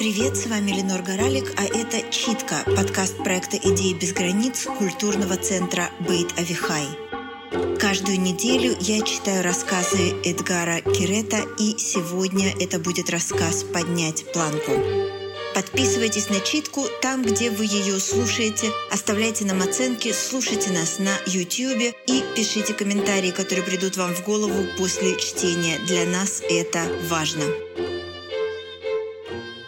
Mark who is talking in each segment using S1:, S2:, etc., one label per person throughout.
S1: Привет, с вами Ленор Горалик, а это «Читка» — подкаст проекта «Идеи без границ» культурного центра «Бейт Авихай». Каждую неделю я читаю рассказы Эдгара Кирета, и сегодня это будет рассказ «Поднять планку». Подписывайтесь на читку там, где вы ее слушаете, оставляйте нам оценки, слушайте нас на YouTube и пишите комментарии, которые придут вам в голову после чтения. Для нас это важно.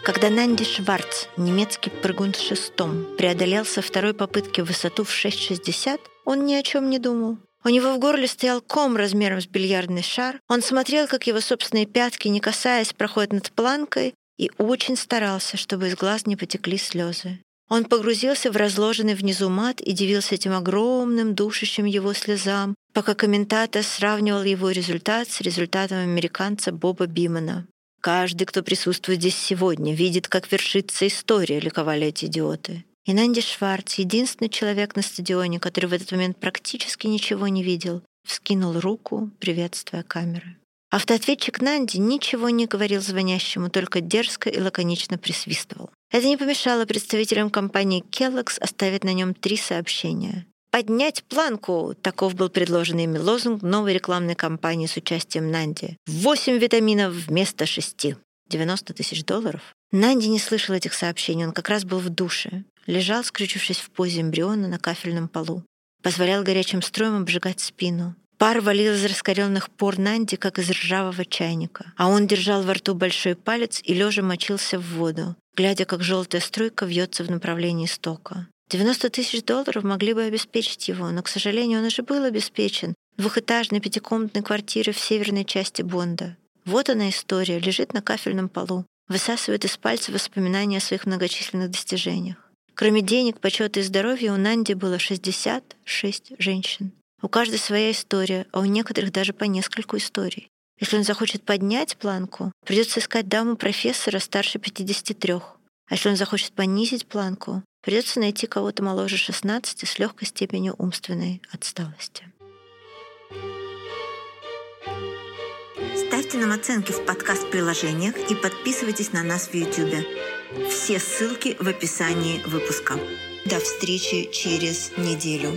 S2: Когда Нанди Шварц, немецкий прыгун с шестом, преодолел со второй попытки высоту в 6,60, он ни о чем не думал. У него в горле стоял ком размером с бильярдный шар. Он смотрел, как его собственные пятки, не касаясь, проходят над планкой, и очень старался, чтобы из глаз не потекли слезы. Он погрузился в разложенный внизу мат и дивился этим огромным, душащим его слезам, пока комментатор сравнивал его результат с результатом американца Боба Бимана. Каждый, кто присутствует здесь сегодня, видит, как вершится история, ликовали эти идиоты. И Нанди Шварц, единственный человек на стадионе, который в этот момент практически ничего не видел, вскинул руку, приветствуя камеры. Автоответчик Нанди ничего не говорил звонящему, только дерзко и лаконично присвистывал. Это не помешало представителям компании Kellogg's оставить на нем три сообщения. «Поднять планку!» — таков был предложенный ими лозунг новой рекламной кампании с участием Нанди. «Восемь витаминов вместо шести!» 90 тысяч долларов. Нанди не слышал этих сообщений, он как раз был в душе. Лежал, скрючившись в позе эмбриона на кафельном полу. Позволял горячим строем обжигать спину. Пар валил из раскаленных пор Нанди, как из ржавого чайника. А он держал во рту большой палец и лежа мочился в воду, глядя, как желтая струйка вьется в направлении стока. 90 тысяч долларов могли бы обеспечить его, но, к сожалению, он уже был обеспечен двухэтажной пятикомнатной квартирой в северной части Бонда. Вот она история, лежит на кафельном полу, высасывает из пальца воспоминания о своих многочисленных достижениях. Кроме денег, почета и здоровья, у Нанди было 66 женщин. У каждой своя история, а у некоторых даже по нескольку историй. Если он захочет поднять планку, придется искать даму профессора старше 53. А если он захочет понизить планку, Придется найти кого-то моложе 16 с легкой степенью умственной отсталости.
S1: Ставьте нам оценки в подкаст-приложениях и подписывайтесь на нас в YouTube. Все ссылки в описании выпуска. До встречи через неделю.